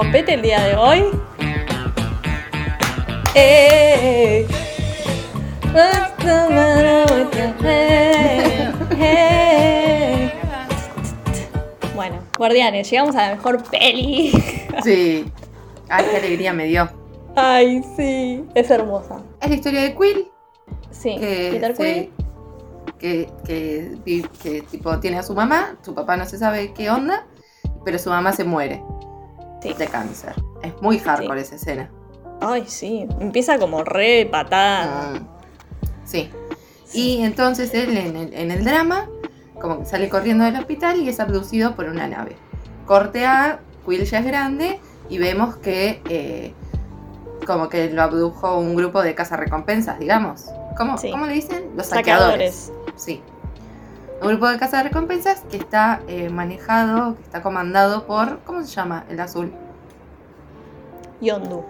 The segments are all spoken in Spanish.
compete el día de hoy. Eh. Hey. Bueno, Guardianes, llegamos a la mejor peli. Sí. Ay, qué alegría me dio. Ay, sí, es hermosa. Es la historia de Quill, Sí, que, Peter Quill. que, que, que, tipo tiene a su mamá, su papá no se sabe qué onda, pero su mamá se muere Sí. de cáncer. Es muy hardcore esa escena. Ay, sí, empieza como re patada. Mm. Sí. Y entonces él en el, en el drama, como que sale corriendo del hospital y es abducido por una nave. Corte A, Quill ya es grande y vemos que eh, como que lo abdujo un grupo de cazarrecompensas, digamos. ¿Cómo, Sí. ¿Cómo le dicen? Los saqueadores. Saqueadores. Sí. Un grupo de cazarrecompensas que está eh, manejado, que está comandado por, ¿cómo se llama? El azul. Yondu.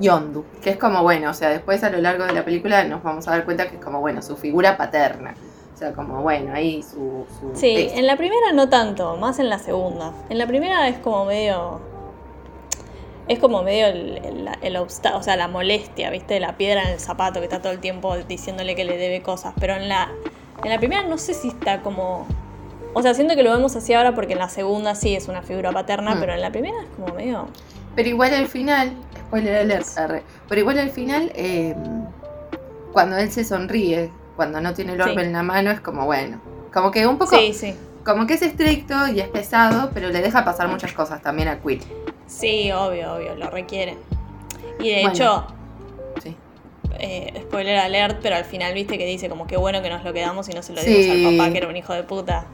Yondu, que es como, bueno, o sea, después a lo largo de la película nos vamos a dar cuenta que es como, bueno, su figura paterna. O sea, como, bueno, ahí su... su Sí, en la primera no tanto, más en la segunda. En la primera es como medio. Es como medio el, el, el obsta- o sea, la molestia, ¿viste? La piedra en el zapato que está todo el tiempo diciéndole que le debe cosas. Pero en la, en la primera no sé si está como. O sea, siento que lo vemos así ahora porque en la segunda sí es una figura paterna, Mm. pero en la primera es como medio. Pero igual al final, spoiler alert, arre, pero igual al final, eh, cuando él se sonríe, cuando no tiene el orbe Sí. en la mano, es como, bueno, como que un poco, Sí, sí. como que es estricto y es pesado, pero le deja pasar muchas cosas también a Quill. Sí, obvio, obvio, lo requiere. Y de Bueno. hecho. Eh, spoiler alert, pero al final viste que dice como que bueno que nos lo quedamos y no se lo Sí. dimos al papá que era un hijo de puta.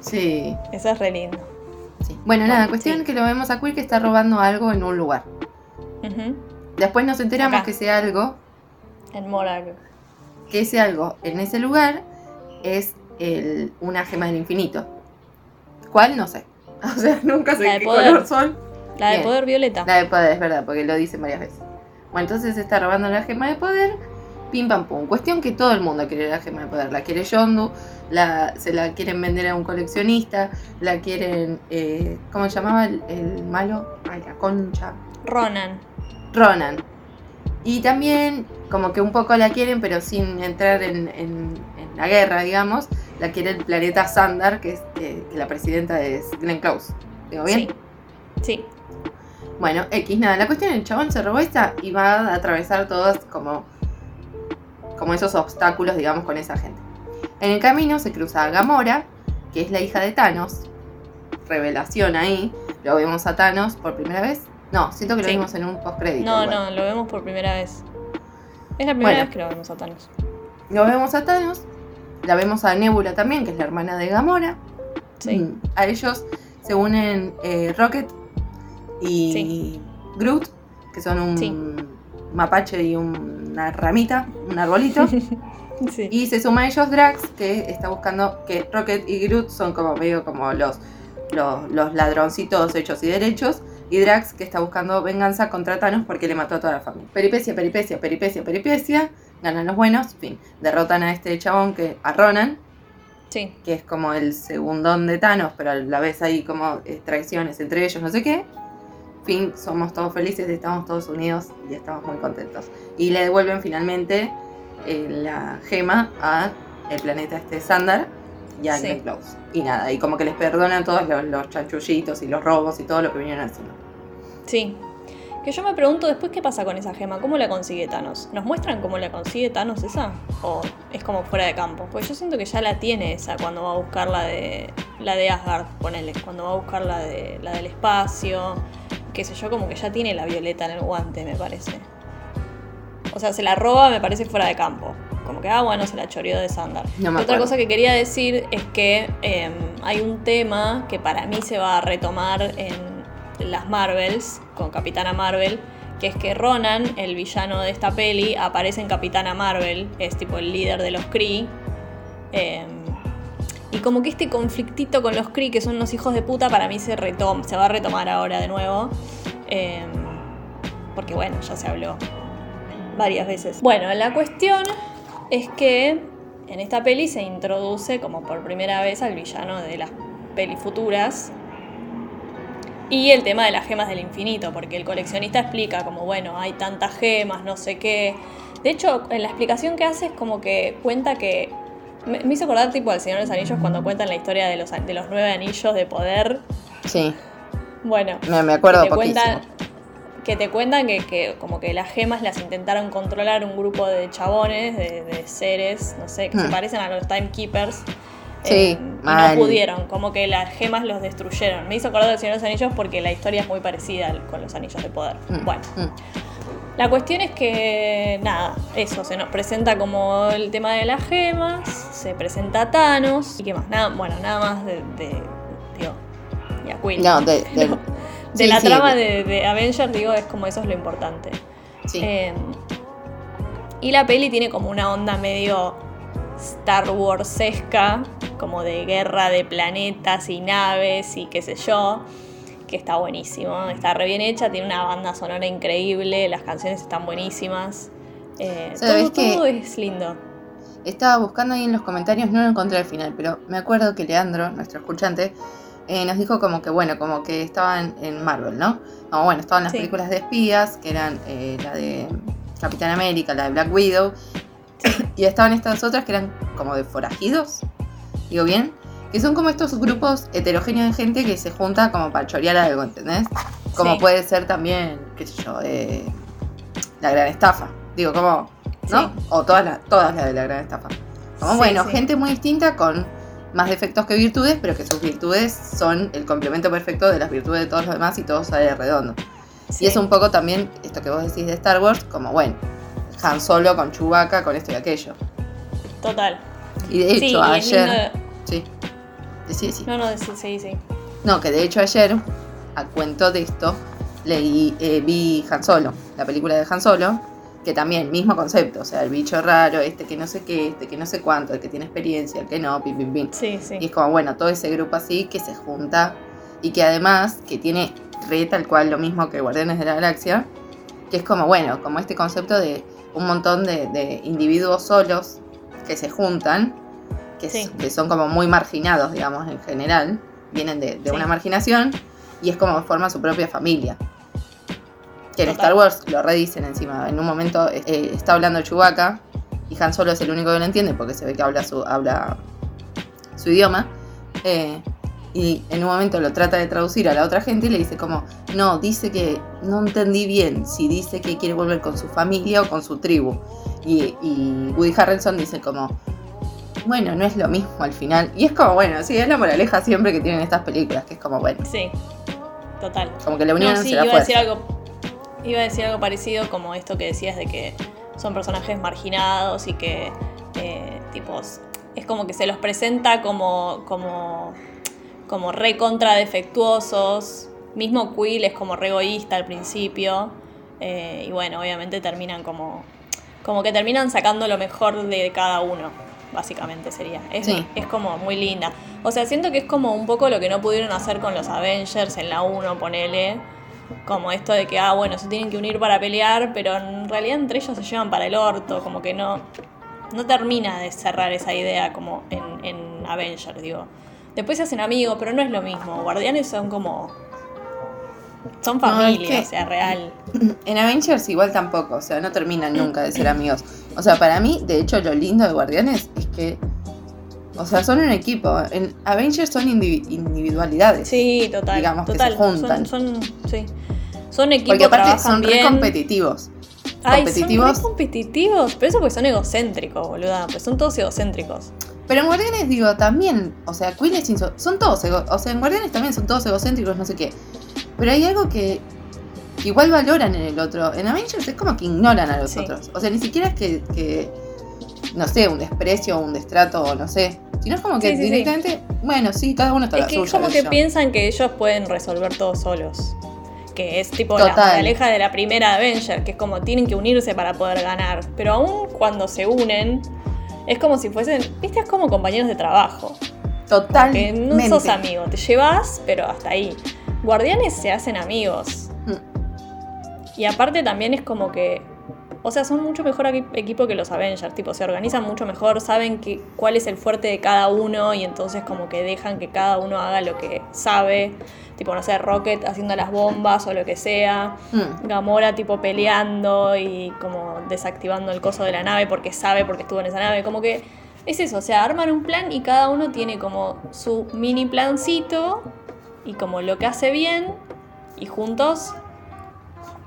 Sí, Eso es re lindo. sí. Bueno, nada, cuestión sí. que lo vemos a Quill que está robando algo en un lugar. Después nos enteramos Acá. que ese algo En Morak. que ese algo en ese lugar es el, una gema del infinito. ¿Cuál? No sé. O sea, nunca sé La de qué poder. color son. La de Bien. poder violeta. La de poder, es verdad, porque lo dicen varias veces. Bueno, entonces está robando la gema de poder. Pim pam pum. Cuestión que todo el mundo quiere la gema de poder. La quiere Yondu, la, se la quieren vender a un coleccionista, la quieren. Eh, ¿Cómo se llamaba el, el malo? Ay, la concha. Ronan. Ronan. Y también, como que un poco la quieren, pero sin entrar en, en- en la guerra, digamos, la quiere el planeta Sandar, que es eh, que la presidenta es Glenn Close. ¿Digo bien? Sí. Sí. Bueno, X, nada. La cuestión, el chabón se robó esta y va a atravesar todos como, como esos obstáculos, digamos, con esa gente. En el camino se cruza a Gamora, que es la hija de Thanos. Revelación ahí. Lo vemos a Thanos por primera vez. No, siento que lo Sí. vimos en un postcrédito. No, igual. no, lo vemos por primera vez. Es la primera Bueno. vez que lo vemos a Thanos. Lo vemos a Thanos. La vemos a Nebula también, que es la hermana de Gamora. Sí. Mm, A ellos se unen eh, Rocket y Sí. Groot, que son un Sí. mapache y un- una ramita, un arbolito. Sí. y se suma a ellos Drax, que está buscando que Rocket y Groot son como medio como los, los, los ladroncitos hechos y derechos. Y Drax, que está buscando venganza contra Thanos porque le mató a toda la familia. Peripecia, peripecia, peripecia, peripecia. Ganan los buenos, en fin. Derrotan a este chabón, que a Ronan, Sí. que es como el segundón de Thanos, pero a la vez hay como eh, traiciones entre ellos, no sé qué. Fin, somos todos felices, estamos todos unidos y estamos muy contentos. Y le devuelven finalmente eh, la gema a el planeta este Sandar y a Sí. Close. Y nada, y como que les perdonan todos los, los chanchullitos y los robos y todo lo que vinieron haciendo. Sí. Que yo me pregunto después qué pasa con esa gema, ¿cómo la consigue Thanos? ¿Nos muestran cómo la consigue Thanos esa? ¿O es como fuera de campo? Pues yo siento que ya la tiene esa cuando va a buscar la de la de Asgard, ponele, cuando va a buscar la de la del espacio, qué sé yo, como que ya tiene la violeta en el guante, me parece. O sea, se la roba, me parece fuera de campo. Como que, ah, bueno, se la choreó de Sandar. No me Otra cosa que quería decir es que eh, hay un tema que para mí se va a retomar en las Marvels, con Capitana Marvel, que es que Ronan, el villano de esta peli, aparece en Capitana Marvel, es tipo el líder de los Kree. eh, y como que este conflictito con los Kree, que son unos hijos de puta, para mí se, se va a retomar ahora de nuevo. eh, porque bueno, ya se habló varias veces. Bueno, la cuestión es que en esta peli se introduce como por primera vez al villano de las peli futuras. Y el tema de las gemas del infinito, porque el coleccionista explica como, bueno, hay tantas gemas, no sé qué. De hecho, en la explicación que hace es como que cuenta que... Me, me hizo acordar tipo al Señor de los Anillos cuando cuentan la historia de los, de los nueve anillos de poder. Sí, Bueno, me, me acuerdo que te poquísimo. cuentan, que te cuentan que, que como que las gemas las intentaron controlar un grupo de chabones, de, de seres, no sé, que se Hmm. parecen a los Timekeepers. Sí, eh, mal. no pudieron, como que las gemas los destruyeron. Me hizo acordar del Señor de los Anillos porque la historia es muy parecida con los anillos de poder. Mm, Bueno, mm. La cuestión es que, nada, eso, se nos presenta como el tema de las gemas, se presenta a Thanos, y qué más, nada, bueno, nada más de, de digo, y a. No, de, de- No, de sí, la sí, trama de, de Avengers, digo, es como eso es lo importante. sí. Eh, y la peli tiene como una onda medio Star Warsesca, como de guerra de planetas y naves y qué sé yo, que está buenísimo, está re bien hecha, tiene una banda sonora increíble, las canciones están buenísimas. Eh, ¿Sabes todo, todo es lindo. Estaba buscando ahí en los comentarios, no lo encontré al final, pero me acuerdo que Leandro, nuestro escuchante, eh, nos dijo como que, bueno, como que estaban en Marvel, ¿no? Como, bueno, estaban las Sí. películas de espías, que eran eh, la de Capitán América, la de Black Widow, y estaban estas otras que eran como de forajidos, digo bien, que son como estos grupos heterogéneos de gente que se junta como para chorear algo, ¿entendés? Como Sí. puede ser también, qué sé yo, eh, la gran estafa, digo, como, ¿no? Sí. O todas las todas las de la gran estafa. Como Sí, bueno, gente muy distinta con más defectos que virtudes, pero que sus virtudes son el complemento perfecto de las virtudes de todos los demás y todo sale redondo. Y es un poco también esto que vos decís de Star Wars, como bueno, Han Solo con Chewbacca, con esto y aquello. Total. Y de hecho, ayer. lindo- No, no, sí, sí. No, que de hecho ayer, a cuento de esto, leí, eh, vi Han Solo, la película de Han Solo, que también, mismo concepto, o sea, el bicho raro, este que no sé qué, este que no sé cuánto, el que tiene experiencia, el que no, pim, pim, pim. Sí, sí. Y es como, bueno, todo ese grupo así que se junta y que además, que tiene re tal cual lo mismo que Guardianes de la Galaxia, que es como, bueno, como este concepto de un montón de, de individuos solos que se juntan, que, Sí. s- que son como muy marginados, digamos, en general, vienen de, de Sí. una marginación y es como forman su propia familia. Que en Total. Star Wars lo redicen encima. En un momento eh, está hablando Chewbacca y Han Solo es el único que lo entiende porque se ve que habla su, habla su idioma. eh, y en un momento lo trata de traducir a la otra gente y le dice como, no, dice que no entendí bien si dice que quiere volver con su familia o con su tribu. Y, y Woody Harrelson dice como, bueno, no es lo mismo al final. Y es como, bueno, sí, es la moraleja siempre que tienen estas películas, que es como, bueno, Sí. Total. como que la unión No, sí, se la iba a decir algo. Iba a decir algo parecido como esto que decías de que son personajes marginados y que eh, tipos. Es como que se los presenta como. como. como re contra defectuosos. Mismo Quill es como re egoísta al principio. eh, y bueno, obviamente terminan como. como que terminan sacando lo mejor de cada uno. Básicamente sería. Es, Sí. es como muy linda. O sea, siento que es como un poco lo que no pudieron hacer con los Avengers en la 1, ponele. Como esto de que, ah, bueno, se tienen que unir para pelear, pero en realidad entre ellos se llevan para el orto, como que no, no termina de cerrar esa idea como en, en Avengers, digo. Después se hacen amigos, pero no es lo mismo. Guardianes son como... Son No, es familia, que- o sea, real. En Avengers igual tampoco, o sea, no terminan nunca de ser amigos. O sea, para mí, de hecho, lo lindo de Guardianes es que, o sea, son un equipo. En Avengers son indivi- individualidades. Sí, total. digamos que se total. juntan. Son, son, sí. Son equipos Porque aparte son re bien. competitivos. Ay, competitivos. son re competitivos. Pero eso porque son egocéntricos, boluda. Pues son todos egocéntricos. Pero en Guardianes, digo, también, o sea, Quill es son todos, o sea, en Guardianes también son todos egocéntricos, no sé qué. Pero hay algo que, igual valoran en el otro. En Avengers es como que ignoran a los Sí. otros. O sea, ni siquiera es que, que, no sé, un desprecio o un destrato o no sé. Sino es como que Sí, sí, sí. directamente, bueno, sí, cada uno está Es la que suya. es como que yo. piensan que ellos pueden resolver todo solos. Que es tipo la Total. moraleja de la primera Avenger, que es como tienen que unirse para poder ganar. Pero aún cuando se unen, es como si fuesen, viste, es como compañeros de trabajo. Totalmente. no sos amigo, te llevas, pero hasta ahí. Guardianes se hacen amigos. Mm. Y aparte también es como que, o sea, son mucho mejor equi- equipo que los Avengers, tipo, se organizan mucho mejor, saben que, cuál es el fuerte de cada uno y entonces como que dejan que cada uno haga lo que sabe, tipo, no sé, Rocket haciendo las bombas o lo que sea, Mm. Gamora tipo peleando y como desactivando el coso de la nave porque sabe porque estuvo en esa nave, como que es eso, o sea, arman un plan y cada uno tiene como su mini plancito y como lo que hace bien y juntos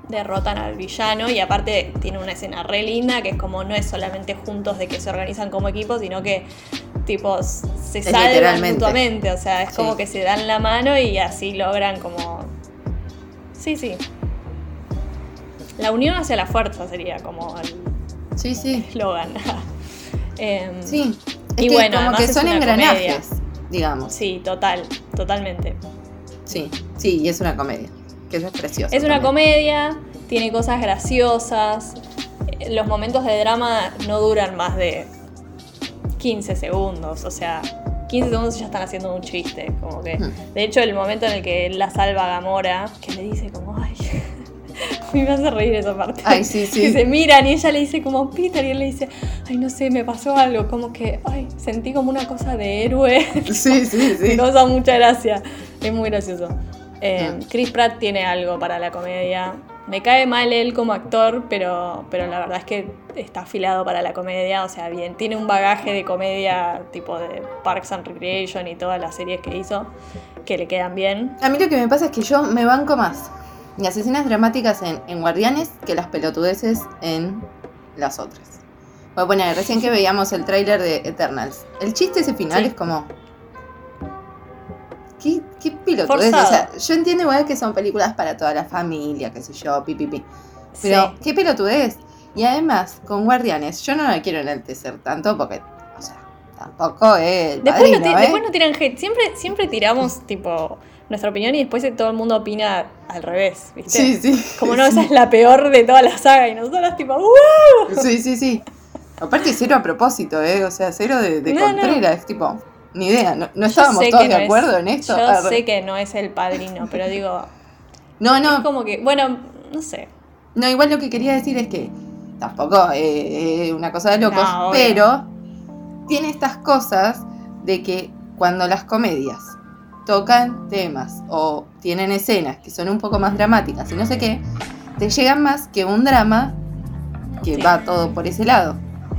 derrotan al villano y aparte tiene una escena re linda que es como no es solamente juntos de que se organizan como equipo, sino que tipo se salvan mutuamente, o sea, es Sí. como que se dan la mano y así logran como... Sí, sí. La unión hacia la fuerza sería como el Sí, sí. eslogan. Em, Sí. Es Y que bueno, como que son engranajes, digamos. Sí, total, totalmente. Sí, sí, y es una comedia. Que eso es precioso. Es una también. comedia, tiene cosas graciosas. eh, Los momentos de drama no duran más de 15 segundos, o sea, 15 segundos ya están haciendo un chiste, como que. Hmm. De hecho, el momento en el que él la salva Gamora, que le dice como, mí me hace reír esa parte. Ay, sí, sí. Que se miran y ella le dice como Peter y él le dice, ay, no sé, me pasó algo, como que, ay, sentí como una cosa de héroe. Sí, sí, sí. Me causa mucha gracia. Es muy gracioso. Eh, Mm. Chris Pratt tiene algo para la comedia. Me cae mal él como actor, pero, pero la verdad es que está afilado para la comedia. O sea, bien, tiene un bagaje de comedia tipo de Parks and Recreation y todas las series que hizo que le quedan bien. A mí lo que me pasa es que yo me banco más las escenas dramáticas en, en Guardianes que las pelotudeces en las otras. Voy a poner, recién que veíamos el tráiler de Eternals. El chiste ese final Sí. es como... ¿Qué, qué pelotudez? O sea, yo entiendo igual que son películas para toda la familia, qué sé yo, pi, pi, pi. Pero, Sí. ¿qué pelotudez? Y además, con Guardianes, yo no la quiero enaltecer tanto porque, o sea, tampoco es Después, no padrino, ¿eh? después no tiran hate. Siempre, siempre tiramos tipo nuestra opinión y después todo el mundo opina al revés, ¿viste? Sí, sí. Como no, sí. esa es la peor de toda la saga y nosotros tipo, ¡uh! Sí, sí, sí. Aparte, cero a propósito, ¿eh? O sea, cero de, de No, no. Contreras, tipo, ni idea. No, no estábamos todos de es- acuerdo en esto. Yo sé que no es el padrino, pero digo, No, es no, como que, bueno, no sé. no, igual lo que quería decir es que tampoco es una cosa de locos, pero tiene estas cosas de que cuando las comedias tocan temas o tienen escenas que son un poco más dramáticas y no sé qué, te llegan más que un drama que Sí. va todo por ese lado.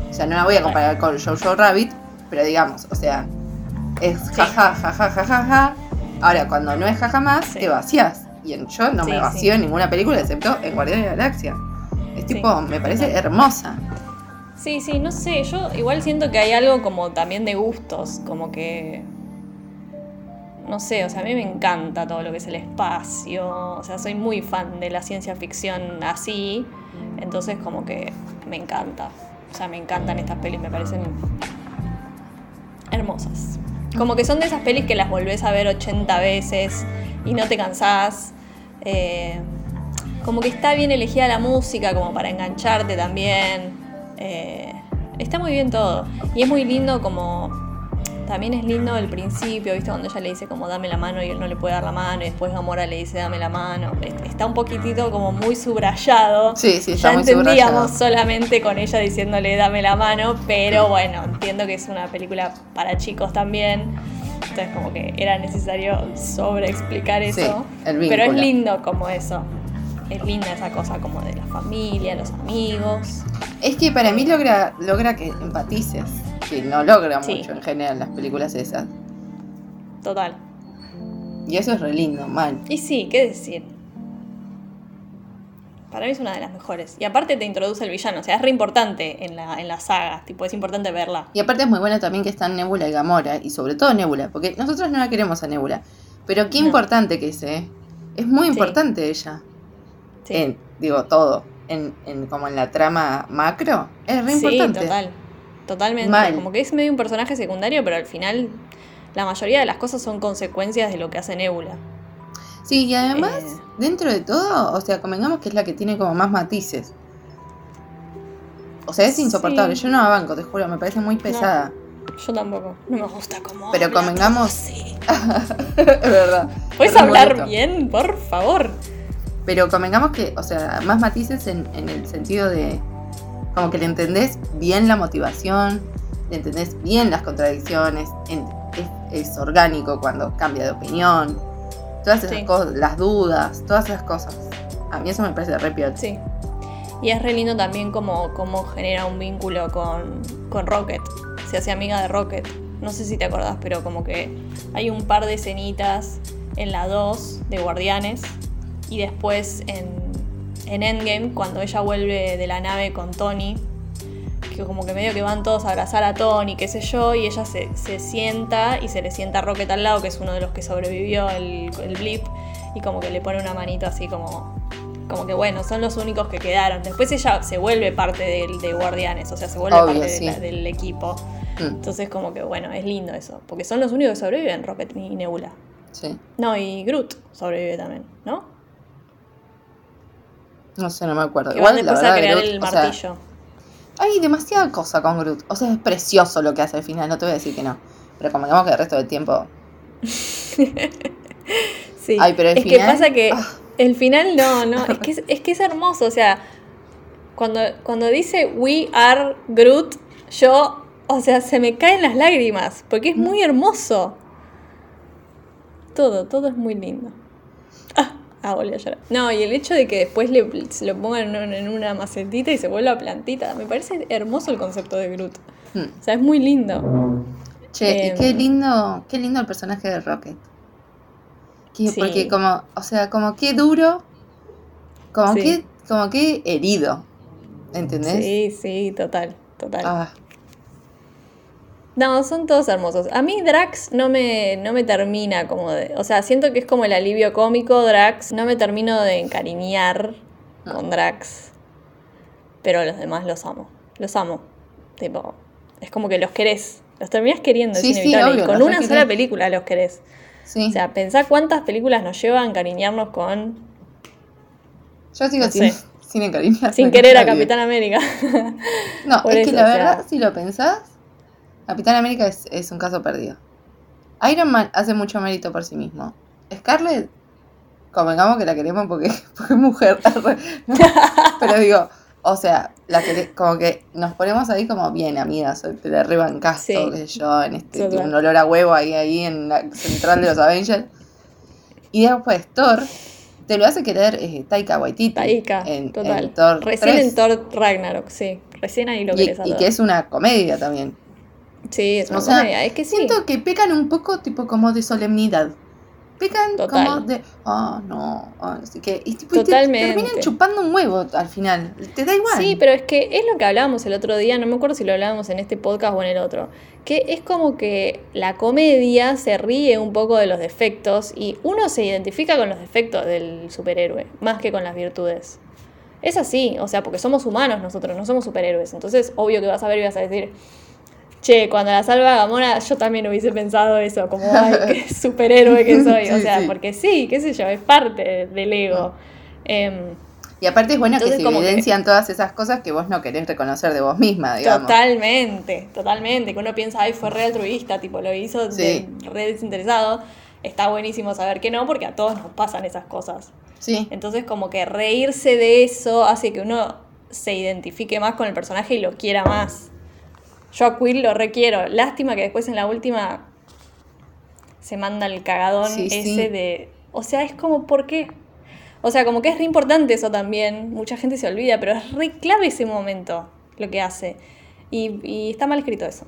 O sea, no la voy a comparar con Jojo Rabbit, pero digamos, o sea, es jaja, jaja, jaja, ja. Ahora, cuando no es jaja más, Sí. te vacías. Y en, yo no Sí, me vacío en ninguna película excepto en Guardianes de la Galaxia. Es tipo, me parece hermosa. Sí, sí, no sé, yo igual siento que hay algo como también de gustos, como que... No sé, o sea, a mí me encanta todo lo que es el espacio, o sea, soy muy fan de la ciencia ficción así, entonces como que me encanta, o sea, me encantan estas pelis, me parecen hermosas. Como que son de esas pelis que las volvés a ver 80 veces y no te cansás. eh, como que está bien elegida la música, como para engancharte también. eh, está muy bien todo. Y es muy lindo como... También es lindo el principio, ¿viste? Cuando ella le dice como dame la mano y él no le puede dar la mano y después Gamora le dice dame la mano. Est- Está un poquitito como muy subrayado. Sí, sí, está ya muy entendíamos subrayado. solamente con ella diciéndole dame la mano, pero bueno, entiendo que es una película para chicos también. Entonces como que era necesario sobreexplicar Sí, eso. el pero es lindo como eso. Es linda esa cosa como de la familia, los amigos. Es que para mí logra, logra que empatices, que no logra Sí. mucho en general las películas esas. Total. Y eso es re lindo, mal. Y sí, qué decir. Para mí es una de las mejores. Y aparte te introduce el villano. O sea, es re importante en la, en la saga. Tipo, es importante verla. Y aparte es muy bueno también que están Nebula y Gamora, y sobre todo Nebula, porque nosotros no la queremos a Nebula. Pero qué No. importante que es, ¿eh? Es muy Sí. importante ella. Sí, En, digo, todo. En, en- como en la trama macro. Es re Sí, importante. total. Totalmente. Mal. Como que es medio un personaje secundario, pero al final la mayoría de las cosas son consecuencias de lo que hace Nebula. Sí, y además, Eh. dentro de todo, o sea, convengamos que es la que tiene como más matices. O sea, es Sí. insoportable. Yo no la banco, te juro, me parece muy pesada. Yo tampoco. No me gusta cómo. Pero habla convengamos- así. es verdad. ¿Puedes hablar bien, por favor? Pero convengamos que, o sea, más matices en, en el sentido de Como que le entendés bien la motivación, le entendés bien las contradicciones, es, es orgánico cuando cambia de opinión, todas esas Sí. cosas, las dudas, todas esas cosas. A mí eso me parece re piola. Sí. Y es re lindo también como, como genera un vínculo con, con Rocket. Se hace amiga de Rocket. No sé si te acordás, pero como que hay un par de escenitas en la 2 de Guardianes. Y después en, en Endgame, cuando ella vuelve de la nave con Tony. Que como que medio que van todos a abrazar a Tony, qué sé yo. Y ella se, se sienta y se le sienta a Rocket al lado, que es uno de los que sobrevivió el, el blip. Y como que le pone una manito así como como que bueno, son los únicos que quedaron. Después ella se vuelve parte del- de, Guardianes, o sea, se vuelve Obvio, parte de la- del equipo. Mm, Entonces como que bueno, es lindo eso, porque son los únicos que sobreviven, Rocket y Nebula. sí. No, y Groot sobrevive también, ¿no? No sé, no me acuerdo. Que Igual, van la después a verdad, crear Groot, el o sea, martillo. hay demasiada cosa con Groot. O sea, es precioso lo que hace al final, no te voy a decir que no. Pero convengamos que el resto del tiempo. Sí. Ay, pero el es final- que pasa que ah. el final no, no, es que es, es que es hermoso, o sea, cuando, cuando dice We are Groot, yo, o sea, se me caen las lágrimas, porque es muy hermoso. Todo, todo es muy lindo. Ah, volví a llorar. No, y el hecho de que después le, se lo pongan en, un- en una macetita y se vuelva plantita, me parece hermoso el concepto de Groot. Mm. O sea, es muy lindo. Che, Em. y qué lindo, qué lindo el personaje de Rocket. Que- Sí. Porque como, o sea, como qué duro, como Sí. que, como que herido. ¿Entendés? Sí, sí, total, total. Ah, No, son todos hermosos. A mí Drax no me, no me termina como de... O sea, siento que es como el alivio cómico Drax. No me termino de encariñar con Drax. Pero los demás los amo. Los amo. Tipo, es como que los querés. Los terminás queriendo, Sí, es sí, inevitable. obvio, y con una sola película los querés. sí. O sea, pensá cuántas películas nos lleva a encariñarnos con... Yo sigo no sin, sin encariñarme Sin querer a. Capitán América. No, Por es que la o sea- verdad, si lo pensás, Capitán América es, es un caso perdido. Iron Man hace mucho mérito por sí mismo. Scarlett, convengamos que la queremos porque, porque es mujer. Pero digo, o sea, la como que nos ponemos ahí como bien, amigas, te la rebancás, Sí. qué sé yo, en este, Total. un olor a huevo ahí, ahí en la central de los Avengers. Y después Thor, te lo hace querer eh, Taika Waititi. Taika, en, total. en Thor Recién 3. en Thor Ragnarok, sí. Recién ahí lo y, querés a y que es una comedia también. Sí, es una O sea, comedia. Es que sí. Siento que pecan un poco tipo como de solemnidad. Pecan Total. como de, oh no, oh, no sé qué. Y, tipo, y te Totalmente. terminan chupando un huevo al final. Te da igual. Sí, pero es que es lo que hablábamos el otro día, no me acuerdo si lo hablábamos en este podcast o en el otro, que es como que la comedia se ríe un poco de los defectos y uno se identifica con los defectos del superhéroe, más que con las virtudes. Es así, o sea, porque somos humanos nosotros, no somos superhéroes. Entonces, obvio que vas a ver y vas a decir, che, cuando la salva Gamora, yo también hubiese pensado eso, como, ay, qué superhéroe que soy. o sea, sí. porque sí, qué sé yo, es parte del ego. Em, Y aparte es bueno Entonces, que se que- evidencian todas esas cosas que vos no querés reconocer de vos misma, digamos. Totalmente, totalmente. Que uno piensa, ay, fue re altruista, tipo, lo hizo de- Sí. re desinteresado. Está buenísimo saber que no, porque a todos nos pasan esas cosas. Sí, Entonces, como que reírse de eso hace que uno se identifique más con el personaje y lo quiera más. Yo a Quill lo requiero. Lástima que después en la última se manda el cagadón Sí, ese sí. de. O sea, es como, ¿por qué? O sea, como que es re importante eso también. Mucha gente se olvida, pero es re clave ese momento lo que hace. Y, y está mal escrito eso.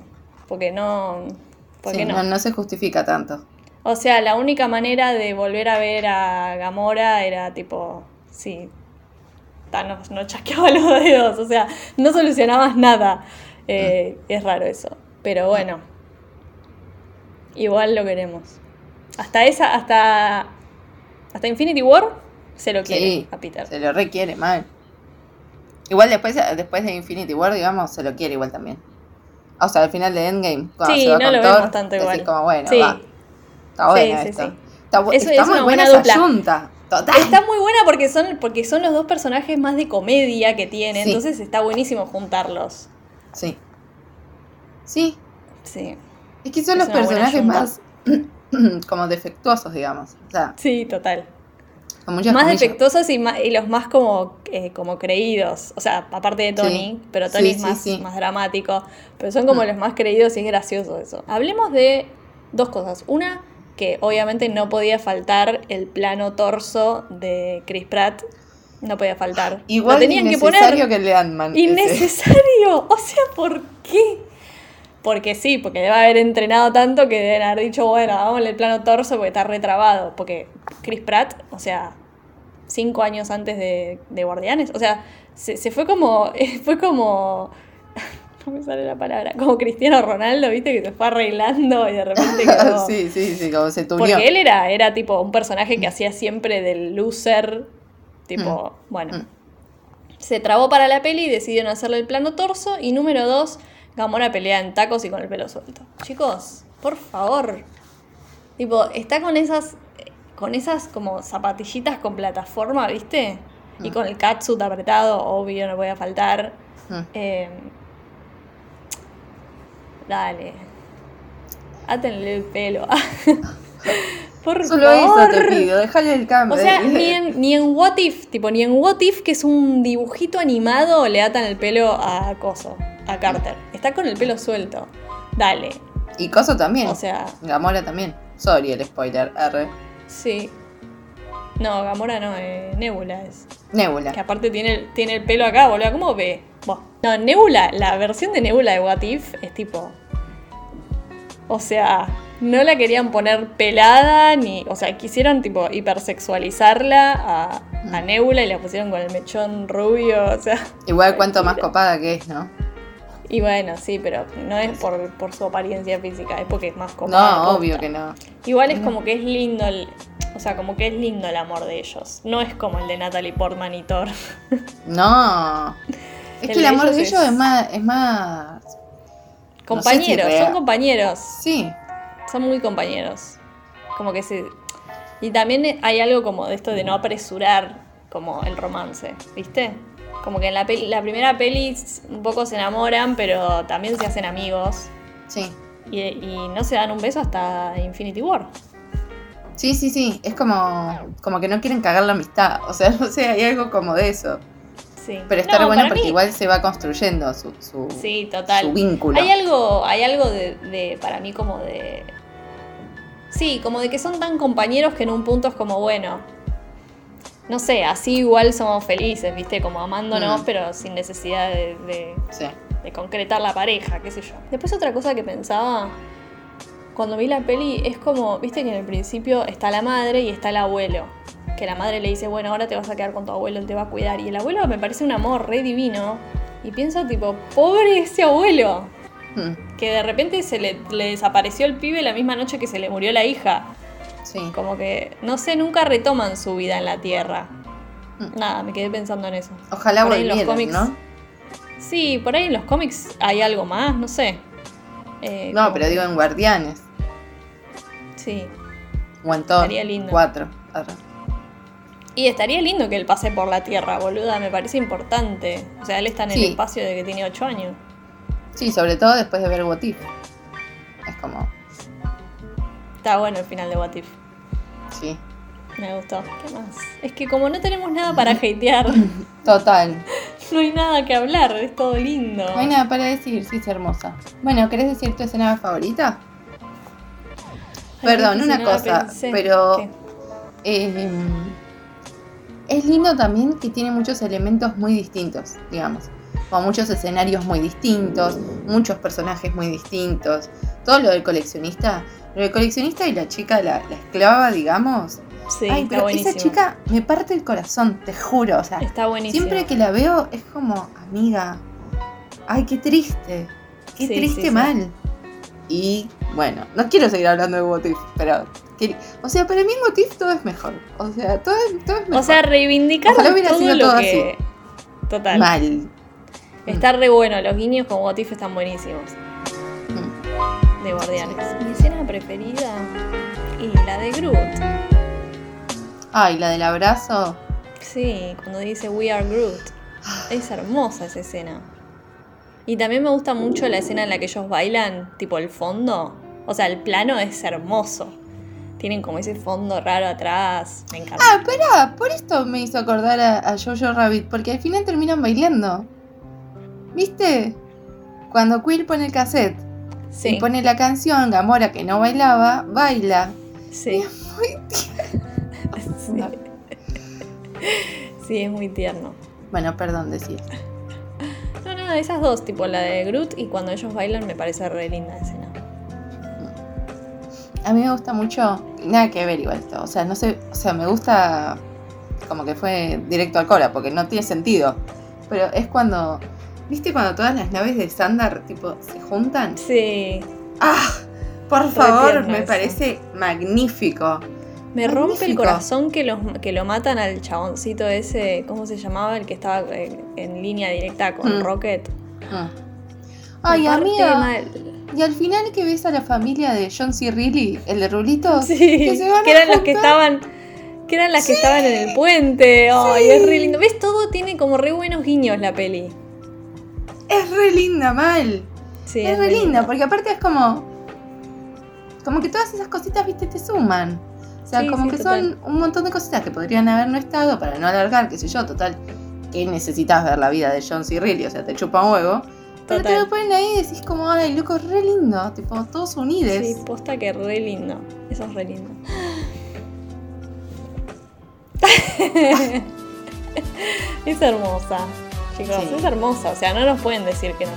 Porque no. ¿Por sí, qué no, no? no se justifica tanto. O sea, la única manera de volver a ver a Gamora era tipo, sí, Thanos no chasqueaba los dedos, o sea, no solucionabas nada. Eh, Es raro eso, pero bueno, igual lo queremos. Hasta esa, hasta, hasta Infinity War se lo quiere Sí, a Peter. se lo requiere mal. Igual después, después de Infinity War, digamos, se lo quiere igual también. O sea, al final de Endgame, cuando Sí, se va no con lo Thor, vemos tanto igual. como, bueno, Sí. va, está bueno Sí, esto. Está, Eso está es muy buena buena esa junta. Total. Está muy buena porque son, porque son los dos personajes más de comedia que tiene, entonces está buenísimo juntarlos. Sí. Sí, Sí, es que son Es los personajes más como defectuosos, digamos. O sea, sí, total. Con muchas más comillas. defectuosos y, ma- y los más como, eh, como creídos. O sea, aparte de Tony, Sí. pero Tony Sí, es más, sí. más dramático. Pero son como Mm. los más creídos y es gracioso eso. Hablemos de dos cosas. Una, que obviamente no podía faltar el plano torso de Chris Pratt. No podía faltar. Igual Lo tenían que poner. innecesario que el de Ant-Man. ese. Innecesario. O sea, ¿por qué? Porque sí, porque debe haber entrenado tanto que deben haber dicho, bueno, hagámosle el plano torso porque está retrabado. Porque Chris Pratt, o sea, cinco años antes de, de Guardianes, o sea, se, se fue como. Fue como. No me sale la palabra. Como Cristiano Ronaldo, viste, que se fue arreglando y de repente quedó. sí, sí, sí, como se tuneó. Porque él era, era tipo un personaje que hacía siempre del loser. Tipo, bueno. Mm. Se trabó para la peli y decidieron hacerle el plano torso. Y número dos, Gamora pelea en tacos y con el pelo suelto. Chicos, por favor. Tipo, está con esas. Con esas como zapatillitas con plataforma, ¿viste? Y Mm. con el catsuit apretado, obvio, no voy a faltar. Mm. Eh, dale. Átenle el pelo. Por Solo favor. eso te pido, déjale el cambio. O sea, ni en, ni en What If, tipo, ni en What If, que es un dibujito animado, le atan el pelo a Coso, a Carter. Está con el pelo suelto. Dale. Y Coso también. O sea, Gamora también. Sorry el spoiler, R. sí. No, Gamora no, eh, Nebula es. Nebula. Que aparte tiene el, tiene el pelo acá, boludo. ¿Cómo ve? Buah. No, Nebula, la versión de Nebula de What If es tipo. O sea, no la querían poner pelada ni. O sea, quisieron tipo hipersexualizarla a, a Mm. Nebula y la pusieron con el mechón rubio. O sea. Igual cuanto más copada que es, ¿no? Y bueno, sí, pero no es por, por su apariencia física, es porque es más copada. No, obvio que no. Igual es como que es lindo el. O sea, como que es lindo el amor de ellos. No es como el de Natalie Portman y Thor. No. Es El que el de amor ellos de ellos es más. Es más... Compañeros, son compañeros. Sí. Son muy compañeros. Como que se. Y también hay algo como de esto de no apresurar como el romance, ¿viste? Como que en la, peli- la primera peli un poco se enamoran, pero también se hacen amigos. Sí. Y, y no se dan un beso hasta Infinity War. Sí, sí, sí. Es como, como que no quieren cagar la amistad. O sea, no sé, hay algo como de eso. Sí. Pero está No, bueno porque mí- igual se va construyendo su, su, Sí, total. su vínculo. Hay algo, hay algo de, de- para mí como de... Sí, como de que son tan compañeros que en un punto es como, bueno, no sé, así igual somos felices, ¿viste? Como amándonos, Mm. pero sin necesidad de, de- Sí. de concretar la pareja, qué sé yo. Después otra cosa que pensaba, cuando vi la peli, es como, viste que en el principio está la madre y está el abuelo. Que la madre le dice, bueno, ahora te vas a quedar con tu abuelo, él te va a cuidar. Y el abuelo me parece un amor re divino. Y pienso tipo, pobre ese abuelo. Mm, Que de repente se le, le desapareció el pibe la misma noche que se le murió la hija. Sí. Como que, no sé, nunca retoman su vida en la Tierra. Mm. Nada, me quedé pensando en eso. Ojalá Por ahí en los cómics- ¿no? Sí, por ahí en los cómics hay algo más, no sé. Eh, No, como- pero digo en Guardianes. Sí. O en Thor. Estaría lindo. Cuatro. Arre. Y estaría lindo que él pase por la Tierra, boluda, me parece importante. O sea, él está en el espacio de que tiene 8 años. Sí, sobre todo después de ver What If. Es como, Está bueno el final de What If. sí. Me gustó. ¿Qué más? Es que como no tenemos nada para hatear, Total. no hay nada que hablar, es todo lindo. No hay nada para decir, sí, es hermosa. Bueno, ¿querés decir tu escena favorita? Ay, Perdón, una cosa, pensé. pero eh, es lindo también que tiene muchos elementos muy distintos, digamos. Como muchos escenarios muy distintos, muchos personajes muy distintos. Todo lo del coleccionista, lo del coleccionista y la chica, la, la esclava, digamos. Sí, Ay, está pero buenísimo. esa chica me parte el corazón, te juro. O sea, Está buenísimo. siempre que la veo es como, amiga, ay, qué triste, qué Sí, triste sí, sí. mal. Y bueno, no quiero seguir hablando de What If, pero. O sea, para mí en What If todo es mejor. O sea, todo, es- todo es mejor. O sea, reivindicar Ojalá hubiera todo sido lo todo que... Total. mal. Está re bueno, los guiños con What If están buenísimos. Mm. De Guardianes. Mi escena preferida y la de Groot. Ay, la del abrazo. Sí, cuando dice We are Groot. Es hermosa esa escena. Y también me gusta mucho la escena en la que ellos bailan, tipo el fondo. O sea, el plano es hermoso. Tienen como ese fondo raro atrás. Me encanta. Ah, espera, por esto me hizo acordar a, a Jojo Rabbit, porque al final terminan bailando. ¿Viste? Cuando Quill pone el cassette y sí, pone la canción, Gamora que no bailaba, baila. sí, Muy sí. Sí, es muy tierno. Bueno, perdón, decía. No, no, esas dos, tipo la de Groot y cuando ellos bailan me parece re linda escena. A mí me gusta mucho, nada que ver igual esto, o sea, no sé, o sea, me gusta como que fue directo al Cora, porque no tiene sentido. Pero es cuando, ¿viste cuando todas las naves de Sandar tipo se juntan? Sí, ¡Ah! Por favor, me eso. parece magnífico. me rompe el corazón que, los, que lo matan al chaboncito ese, ¿cómo se llamaba? El que estaba en, en línea directa con Mm. Rocket. Mm. Ay, amiga. mal. Y al final que ves a la familia de John C. Reilly, el de Rulitos, Sí, que se van que a eran los que estaban. Que eran las que estaban en el puente. Ay, es re lindo. ¿Ves? Todo tiene como re buenos guiños la peli. Es re linda, mal. Sí, es re linda, porque aparte es como. Como que todas esas cositas, viste, te suman. O sea, Sí, como que total. son un montón de cositas que podrían haber no estado para no alargar, qué sé yo, total. Que necesitas ver la vida de John C. Reilly, o sea, te chupa un huevo. Pero te lo ponen ahí y decís como, ay, loco, re lindo. Tipo, todos unidos. Sí, posta que re lindo. Eso es re lindo. es hermosa, chicos, Sí. es hermosa. O sea, no nos pueden decir que no.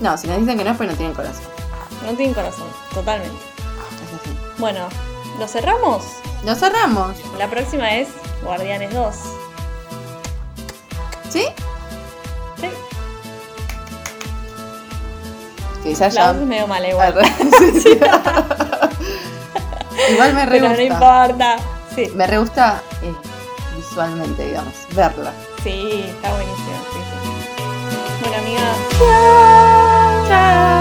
No, si nos dicen que no, pues no tienen corazón. No tienen corazón, totalmente. Es así. Bueno, ¿lo cerramos? Lo cerramos. La próxima es Guardianes 2. ¿Sí? Sí. Quizás La ya. 2 es medio mala igual. Sí, sí. Igual me re Pero no gusta. importa. Sí, Me re gusta eh, visualmente, digamos, verla. sí, está buenísimo. sí, sí. Bueno, amiga, Chao. Chao.